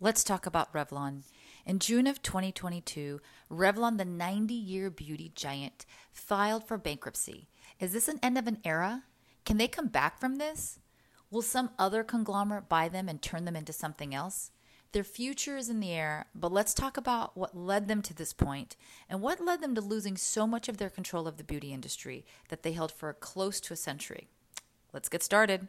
let's talk about Revlon. In June of 2022, Revlon, the 90 year beauty giant, filed for bankruptcy. Is this an end of an era? Can they come back from this? Will some other conglomerate buy them and turn them into something else? Their future is in the air, but let's talk about what led them to this point and what led them to losing so much of their control of the beauty industry that they held for close to a century. Let's get started.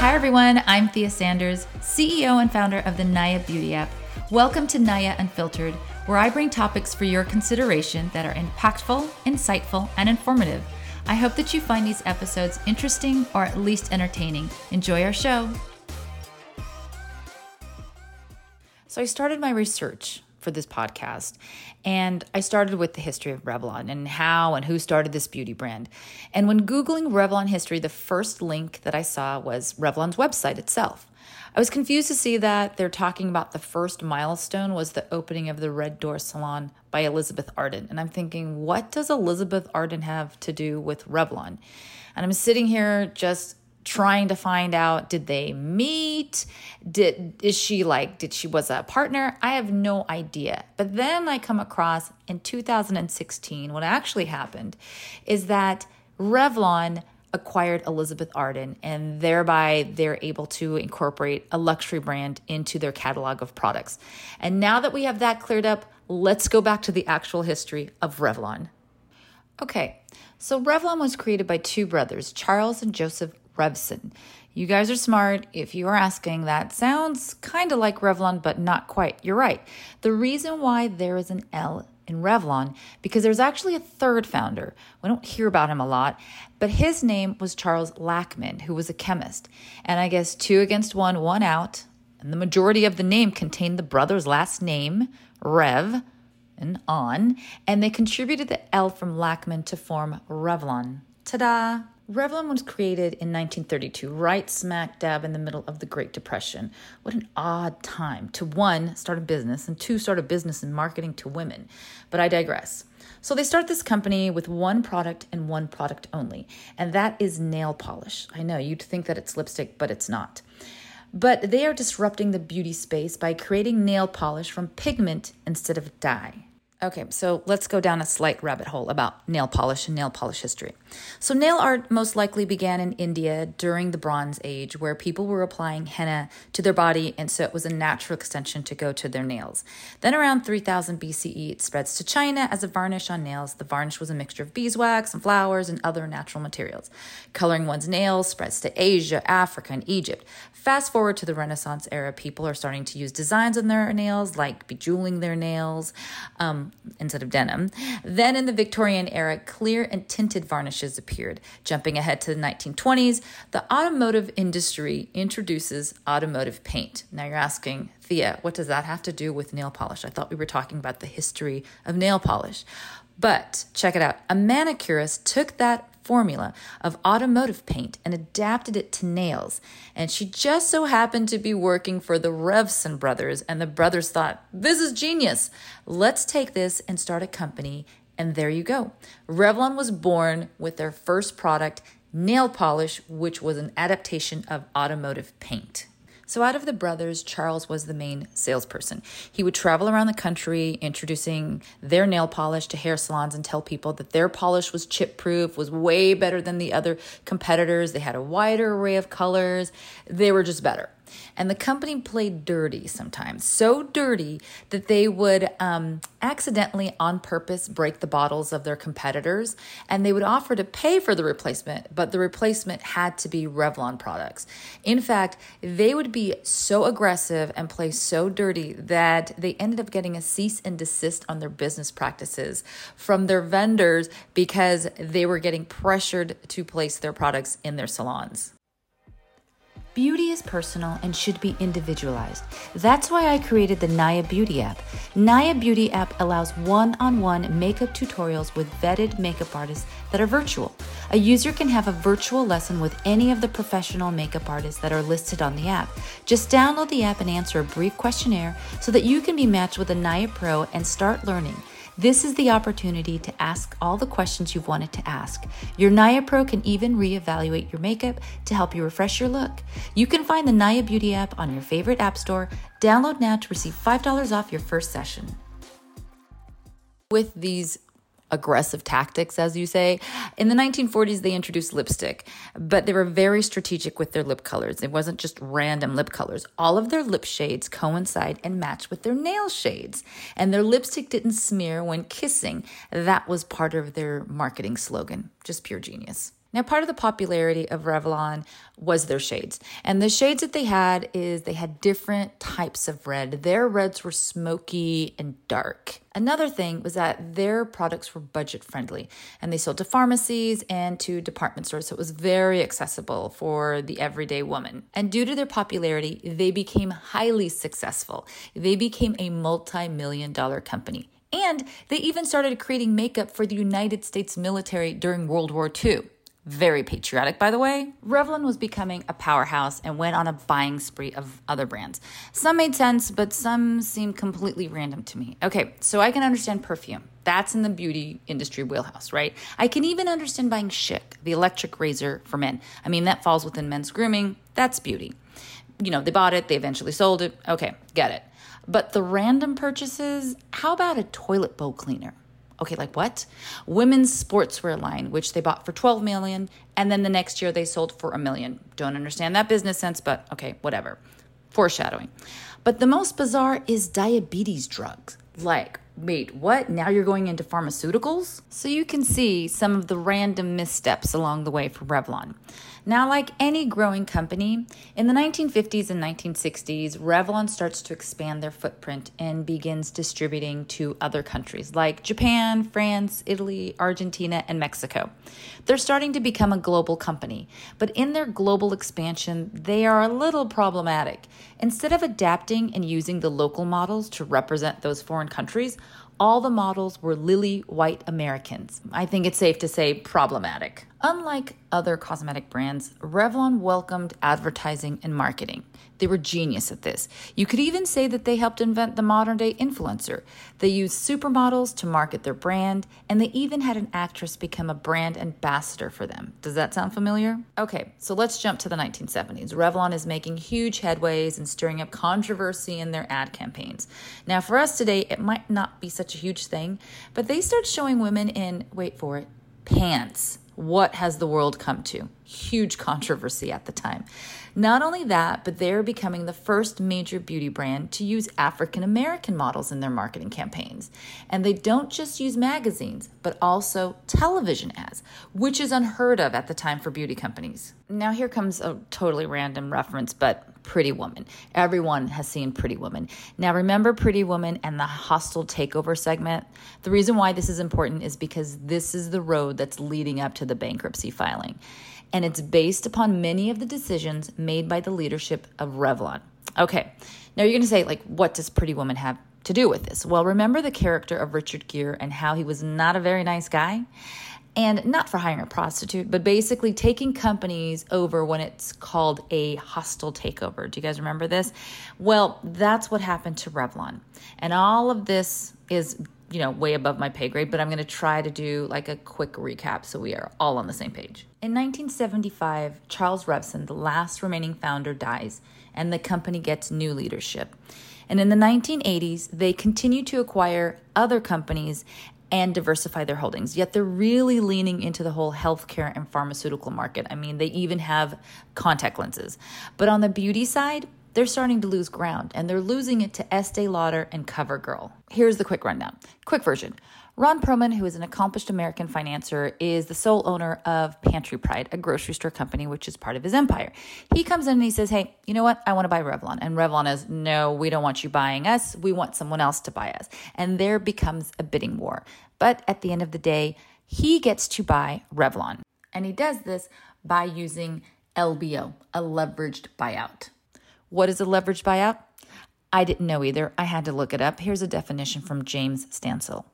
Hi, everyone. I'm Thea Sanders, CEO and founder of the Naya Beauty app. Welcome to Naya Unfiltered, where I bring topics for your consideration that are impactful, insightful, and informative. I hope that you find these episodes interesting or at least entertaining. Enjoy our show. So, I started my research for this podcast. And I started with the history of Revlon and how and who started this beauty brand. And when Googling Revlon history, the first link that I saw was Revlon's website itself. I was confused to see that they're talking about the first milestone was the opening of the Red Door Salon by Elizabeth Arden. And I'm thinking, what does Elizabeth Arden have to do with Revlon? And I'm sitting here just trying to find out did they meet? Did is she like did she was a partner? I have no idea. But then i come across in 2016 what actually happened is that revlon acquired elizabeth arden and thereby they're able to incorporate a luxury brand into their catalog of products. And now that we have that cleared up let's go back to the actual history of revlon. Okay so revlon was created by two brothers charles and joseph Revson. You guys are smart. If you are asking, that sounds kind of like Revlon, but not quite. You're right. The reason why there is an L in Revlon because there's actually a third founder. We don't hear about him a lot, but his name was Charles Lachman, who was a chemist. And I guess two against one, one out. And the majority of the name contained the brother's last name, Rev, and on, and they contributed the L from Lachman to form Revlon. Ta da! Revlon was created in 1932, right smack dab in the middle of the Great Depression. What an odd time to one, start a business, and two, start a business in marketing to women. But I digress. So they start this company with one product and one product only, and that is nail polish. I know you'd think that it's lipstick, but it's not. But they are disrupting the beauty space by creating nail polish from pigment instead of dye. Okay, so let's go down a slight rabbit hole about nail polish and nail polish history. So, nail art most likely began in India during the Bronze Age, where people were applying henna to their body, and so it was a natural extension to go to their nails. Then, around 3000 BCE, it spreads to China as a varnish on nails. The varnish was a mixture of beeswax and flowers and other natural materials. Coloring one's nails spreads to Asia, Africa, and Egypt. Fast forward to the Renaissance era, people are starting to use designs on their nails, like bejeweling their nails. Um, instead of denim. Then in the Victorian era, clear and tinted varnishes appeared. Jumping ahead to the 1920s, the automotive industry introduces automotive paint. Now you're asking, Thea, what does that have to do with nail polish? I thought we were talking about the history of nail polish. But check it out. A manicurist took that formula of automotive paint and adapted it to nails. And she just so happened to be working for the Revson brothers, and the brothers thought, This is genius. Let's take this and start a company. And there you go. Revlon was born with their first product, nail polish, which was an adaptation of automotive paint. So, out of the brothers, Charles was the main salesperson. He would travel around the country introducing their nail polish to hair salons and tell people that their polish was chip proof, was way better than the other competitors. They had a wider array of colors, they were just better. And the company played dirty sometimes, so dirty that they would um, accidentally, on purpose, break the bottles of their competitors. And they would offer to pay for the replacement, but the replacement had to be Revlon products. In fact, they would be so aggressive and play so dirty that they ended up getting a cease and desist on their business practices from their vendors because they were getting pressured to place their products in their salons. Beauty is personal and should be individualized. That's why I created the Naya Beauty app. Naya Beauty app allows one on one makeup tutorials with vetted makeup artists that are virtual. A user can have a virtual lesson with any of the professional makeup artists that are listed on the app. Just download the app and answer a brief questionnaire so that you can be matched with a Naya Pro and start learning. This is the opportunity to ask all the questions you've wanted to ask. Your Naya Pro can even reevaluate your makeup to help you refresh your look. You can find the Naya Beauty app on your favorite app store. Download now to receive $5 off your first session. With these aggressive tactics, as you say. In the 1940s, they introduced lipstick, but they were very strategic with their lip colors. It wasn't just random lip colors. All of their lip shades coincide and match with their nail shades. And their lipstick didn't smear when kissing. That was part of their marketing slogan. Just pure genius. Now, part of the popularity of Revlon was their shades. And the shades that they had is they had different types of red. Their reds were smoky and dark. Another thing was that their products were budget friendly and they sold to pharmacies and to department stores. So it was very accessible for the everyday woman. And due to their popularity, they became highly successful. They became a multi million dollar company. And they even started creating makeup for the United States military during World War II. Very patriotic, by the way. Revlon was becoming a powerhouse and went on a buying spree of other brands. Some made sense, but some seemed completely random to me. Okay, so I can understand perfume. That's in the beauty industry wheelhouse, right? I can even understand buying Schick, the electric razor for men. I mean, that falls within men's grooming. That's beauty. You know, they bought it, they eventually sold it. Okay, get it. But the random purchases, how about a toilet bowl cleaner? Okay, like what? Women's sportswear line, which they bought for 12 million, and then the next year they sold for a million. Don't understand that business sense, but okay, whatever. Foreshadowing. But the most bizarre is diabetes drugs. Like, wait, what? Now you're going into pharmaceuticals? So you can see some of the random missteps along the way for Revlon. Now, like any growing company, in the 1950s and 1960s, Revlon starts to expand their footprint and begins distributing to other countries like Japan, France, Italy, Argentina, and Mexico. They're starting to become a global company, but in their global expansion, they are a little problematic. Instead of adapting and using the local models to represent those foreign countries, all the models were lily white Americans. I think it's safe to say problematic. Unlike other cosmetic brands, Revlon welcomed advertising and marketing. They were genius at this. You could even say that they helped invent the modern day influencer. They used supermodels to market their brand, and they even had an actress become a brand ambassador for them. Does that sound familiar? Okay, so let's jump to the 1970s. Revlon is making huge headways and stirring up controversy in their ad campaigns. Now, for us today, it might not be such a huge thing, but they start showing women in, wait for it, pants what has the world come to? Huge controversy at the time. Not only that, but they're becoming the first major beauty brand to use African American models in their marketing campaigns. And they don't just use magazines, but also television ads, which is unheard of at the time for beauty companies. Now, here comes a totally random reference, but Pretty Woman. Everyone has seen Pretty Woman. Now, remember Pretty Woman and the hostile takeover segment? The reason why this is important is because this is the road that's leading up to the bankruptcy filing. And it's based upon many of the decisions made by the leadership of Revlon. Okay, now you're going to say, like, what does Pretty Woman have to do with this? Well, remember the character of Richard Gere and how he was not a very nice guy? and not for hiring a prostitute, but basically taking companies over when it's called a hostile takeover. Do you guys remember this? Well, that's what happened to Revlon. And all of this is, you know, way above my pay grade, but I'm going to try to do like a quick recap so we are all on the same page. In 1975, Charles Revson, the last remaining founder, dies, and the company gets new leadership. And in the 1980s, they continue to acquire other companies and diversify their holdings. Yet they're really leaning into the whole healthcare and pharmaceutical market. I mean, they even have contact lenses. But on the beauty side, they're starting to lose ground and they're losing it to Estee Lauder and CoverGirl. Here's the quick rundown. Quick version. Ron Perelman, who is an accomplished American financier, is the sole owner of Pantry Pride, a grocery store company which is part of his empire. He comes in and he says, Hey, you know what? I want to buy Revlon. And Revlon is, No, we don't want you buying us. We want someone else to buy us. And there becomes a bidding war. But at the end of the day, he gets to buy Revlon. And he does this by using LBO, a leveraged buyout. What is a leveraged buyout? I didn't know either. I had to look it up. Here's a definition from James Stansel.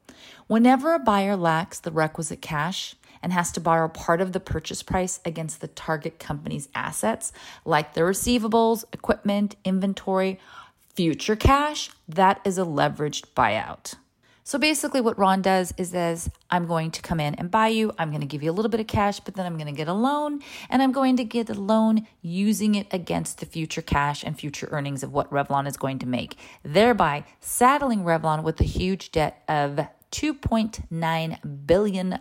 Whenever a buyer lacks the requisite cash and has to borrow part of the purchase price against the target company's assets, like their receivables, equipment, inventory, future cash, that is a leveraged buyout. So basically, what Ron does is says, I'm going to come in and buy you. I'm going to give you a little bit of cash, but then I'm going to get a loan, and I'm going to get a loan using it against the future cash and future earnings of what Revlon is going to make, thereby saddling Revlon with a huge debt of $2.9 billion.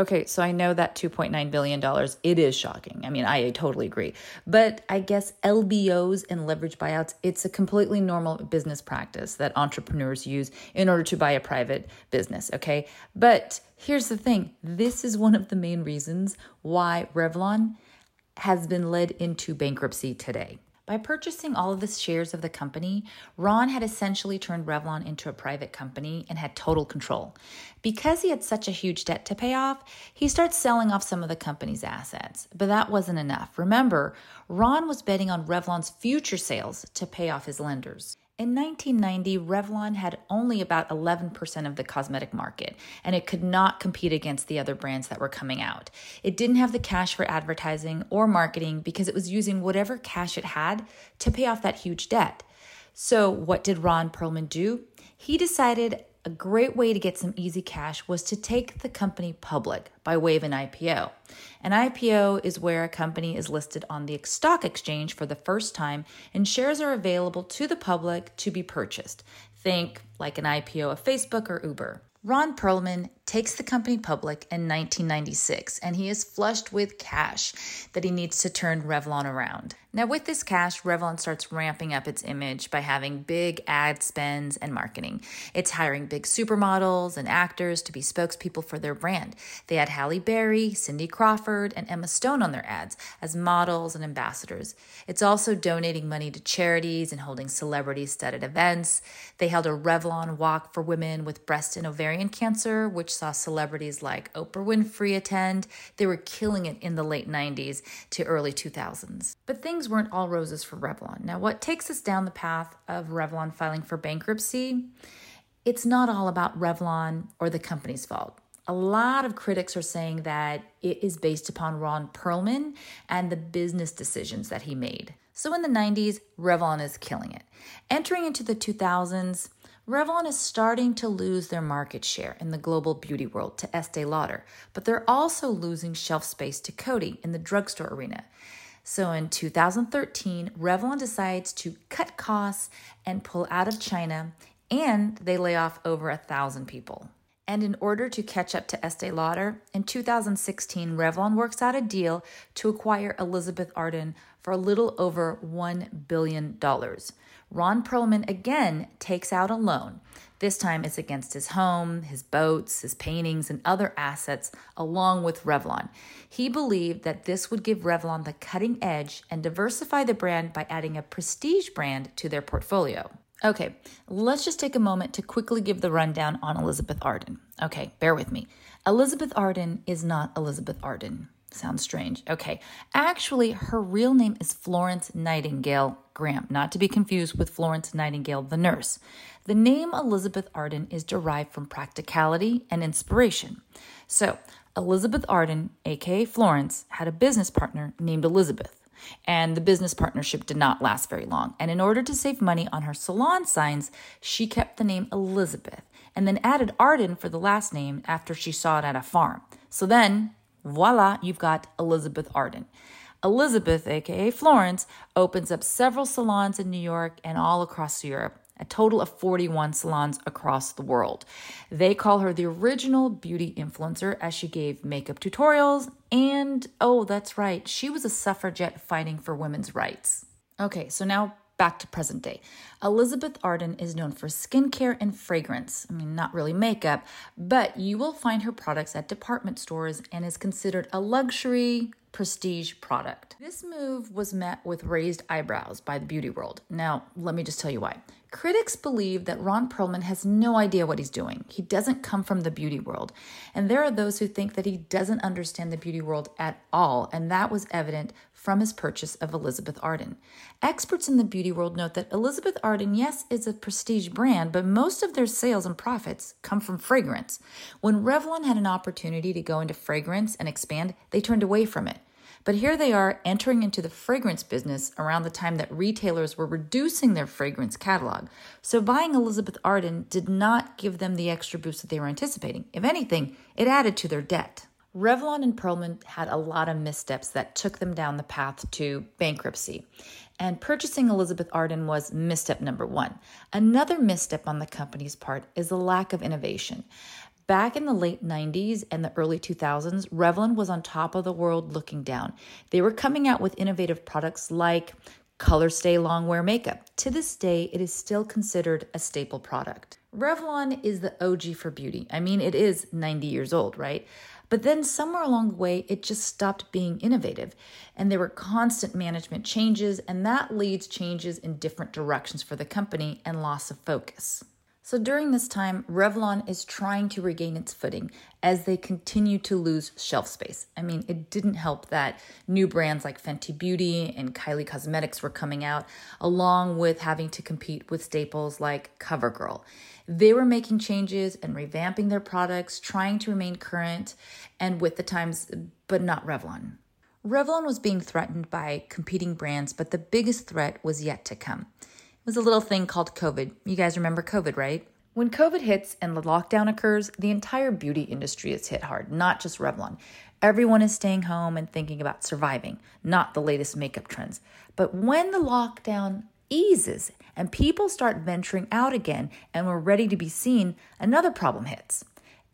Okay, so I know that $2.9 billion, it is shocking. I mean, I totally agree. But I guess LBOs and leverage buyouts, it's a completely normal business practice that entrepreneurs use in order to buy a private business, okay? But here's the thing this is one of the main reasons why Revlon has been led into bankruptcy today. By purchasing all of the shares of the company, Ron had essentially turned Revlon into a private company and had total control. Because he had such a huge debt to pay off, he starts selling off some of the company's assets. But that wasn't enough. Remember, Ron was betting on Revlon's future sales to pay off his lenders. In 1990, Revlon had only about 11% of the cosmetic market, and it could not compete against the other brands that were coming out. It didn't have the cash for advertising or marketing because it was using whatever cash it had to pay off that huge debt. So, what did Ron Perelman do? He decided a great way to get some easy cash was to take the company public by way of an IPO. An IPO is where a company is listed on the stock exchange for the first time and shares are available to the public to be purchased. Think like an IPO of Facebook or Uber. Ron Perelman takes the company public in 1996 and he is flushed with cash that he needs to turn Revlon around. Now, with this cash, Revlon starts ramping up its image by having big ad spends and marketing. It's hiring big supermodels and actors to be spokespeople for their brand. They had Halle Berry, Cindy Crawford, and Emma Stone on their ads as models and ambassadors. It's also donating money to charities and holding celebrity studded events. They held a Revlon walk for women with breast and ovarian cancer, which saw celebrities like Oprah Winfrey attend. They were killing it in the late 90s to early 2000s. But things weren't all roses for Revlon. Now, what takes us down the path of Revlon filing for bankruptcy? It's not all about Revlon or the company's fault. A lot of critics are saying that it is based upon Ron Perelman and the business decisions that he made. So in the 90s, Revlon is killing it. Entering into the 2000s, Revlon is starting to lose their market share in the global beauty world to Estee Lauder, but they're also losing shelf space to Coty in the drugstore arena. So in 2013, Revlon decides to cut costs and pull out of China, and they lay off over a thousand people. And in order to catch up to Estee Lauder, in 2016, Revlon works out a deal to acquire Elizabeth Arden for a little over $1 billion. Ron Perelman again takes out a loan. This time it's against his home, his boats, his paintings, and other assets, along with Revlon. He believed that this would give Revlon the cutting edge and diversify the brand by adding a prestige brand to their portfolio. Okay, let's just take a moment to quickly give the rundown on Elizabeth Arden. Okay, bear with me. Elizabeth Arden is not Elizabeth Arden. Sounds strange. Okay. Actually, her real name is Florence Nightingale Graham, not to be confused with Florence Nightingale, the nurse. The name Elizabeth Arden is derived from practicality and inspiration. So, Elizabeth Arden, aka Florence, had a business partner named Elizabeth. And the business partnership did not last very long. And in order to save money on her salon signs, she kept the name Elizabeth and then added Arden for the last name after she saw it at a farm. So then Voila, you've got Elizabeth Arden. Elizabeth, aka Florence, opens up several salons in New York and all across Europe, a total of 41 salons across the world. They call her the original beauty influencer as she gave makeup tutorials, and oh, that's right, she was a suffragette fighting for women's rights. Okay, so now back to present day. Elizabeth Arden is known for skincare and fragrance. I mean, not really makeup, but you will find her products at department stores and is considered a luxury prestige product. This move was met with raised eyebrows by the beauty world. Now, let me just tell you why. Critics believe that Ron Perelman has no idea what he's doing. He doesn't come from the beauty world. And there are those who think that he doesn't understand the beauty world at all, and that was evident from his purchase of Elizabeth Arden. Experts in the beauty world note that Elizabeth Arden, yes, is a prestige brand, but most of their sales and profits come from fragrance. When Revlon had an opportunity to go into fragrance and expand, they turned away from it. But here they are entering into the fragrance business around the time that retailers were reducing their fragrance catalog. So buying Elizabeth Arden did not give them the extra boost that they were anticipating. If anything, it added to their debt. Revlon and Perelman had a lot of missteps that took them down the path to bankruptcy. And purchasing Elizabeth Arden was misstep number one. Another misstep on the company's part is the lack of innovation. Back in the late 90s and the early 2000s, Revlon was on top of the world looking down. They were coming out with innovative products like Color Stay Long Wear Makeup. To this day, it is still considered a staple product. Revlon is the OG for beauty. I mean, it is 90 years old, right? But then somewhere along the way, it just stopped being innovative. And there were constant management changes, and that leads changes in different directions for the company and loss of focus. So during this time, Revlon is trying to regain its footing as they continue to lose shelf space. I mean, it didn't help that new brands like Fenty Beauty and Kylie Cosmetics were coming out, along with having to compete with staples like CoverGirl. They were making changes and revamping their products, trying to remain current and with the times, but not Revlon. Revlon was being threatened by competing brands, but the biggest threat was yet to come. Was a little thing called COVID. You guys remember COVID, right? When COVID hits and the lockdown occurs, the entire beauty industry is hit hard, not just Revlon. Everyone is staying home and thinking about surviving, not the latest makeup trends. But when the lockdown eases and people start venturing out again and we're ready to be seen, another problem hits.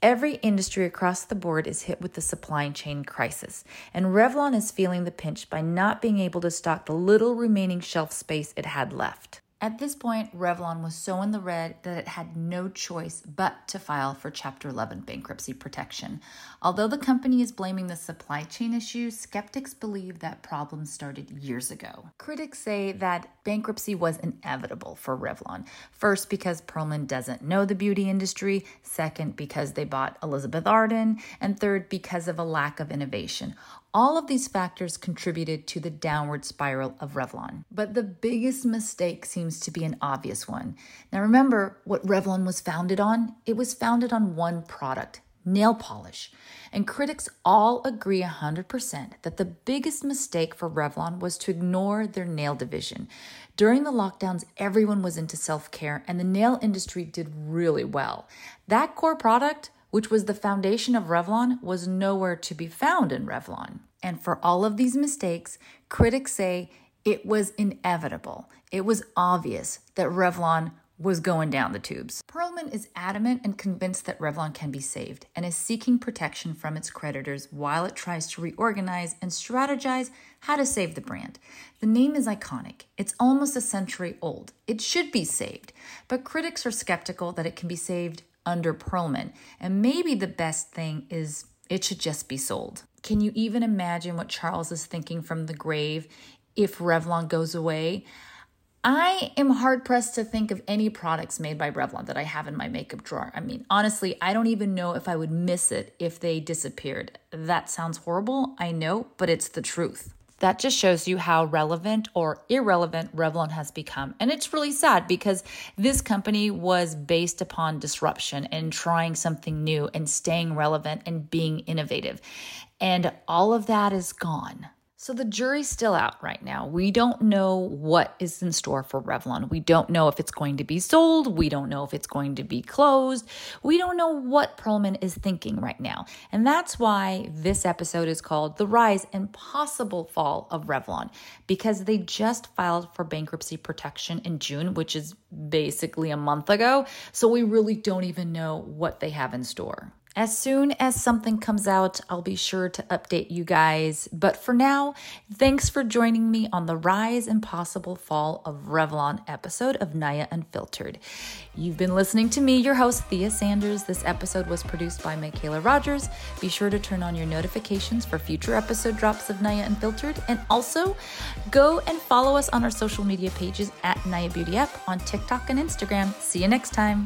Every industry across the board is hit with the supply chain crisis, and Revlon is feeling the pinch by not being able to stock the little remaining shelf space it had left. At this point, Revlon was so in the red that it had no choice but to file for Chapter 11 bankruptcy protection. Although the company is blaming the supply chain issues, skeptics believe that problems started years ago. Critics say that bankruptcy was inevitable for Revlon. First, because Perelman doesn't know the beauty industry, second, because they bought Elizabeth Arden, and third, because of a lack of innovation. All of these factors contributed to the downward spiral of Revlon. But the biggest mistake seems to be an obvious one. Now, remember what Revlon was founded on? It was founded on one product nail polish. And critics all agree 100% that the biggest mistake for Revlon was to ignore their nail division. During the lockdowns, everyone was into self care, and the nail industry did really well. That core product which was the foundation of Revlon, was nowhere to be found in Revlon. And for all of these mistakes, critics say it was inevitable. It was obvious that Revlon was going down the tubes. Perelman is adamant and convinced that Revlon can be saved and is seeking protection from its creditors while it tries to reorganize and strategize how to save the brand. The name is iconic. It's almost a century old. It should be saved, but critics are skeptical that it can be saved under Perelman. And maybe the best thing is it should just be sold. Can you even imagine what Charles is thinking from the grave if Revlon goes away? I am hard pressed to think of any products made by Revlon that I have in my makeup drawer. I mean, honestly, I don't even know if I would miss it if they disappeared. That sounds horrible, I know, but it's the truth that just shows you how relevant or irrelevant Revlon has become. And it's really sad because this company was based upon disruption and trying something new and staying relevant and being innovative. And all of that is gone. So the jury's still out right now. We don't know what is in store for Revlon. We don't know if it's going to be sold. We don't know if it's going to be closed. We don't know what Perelman is thinking right now. And that's why this episode is called The Rise and Possible Fall of Revlon, because they just filed for bankruptcy protection in June, which is basically a month ago. So we really don't even know what they have in store. As soon as something comes out, I'll be sure to update you guys. But for now, thanks for joining me on the Rise and Possible Fall of Revlon episode of Naya Unfiltered. You've been listening to me, your host, Thea Sanders. This episode was produced by Michaela Rogers. Be sure to turn on your notifications for future episode drops of Naya Unfiltered. And also, go and follow us on our social media pages at Naya Beauty App on TikTok and Instagram. See you next time.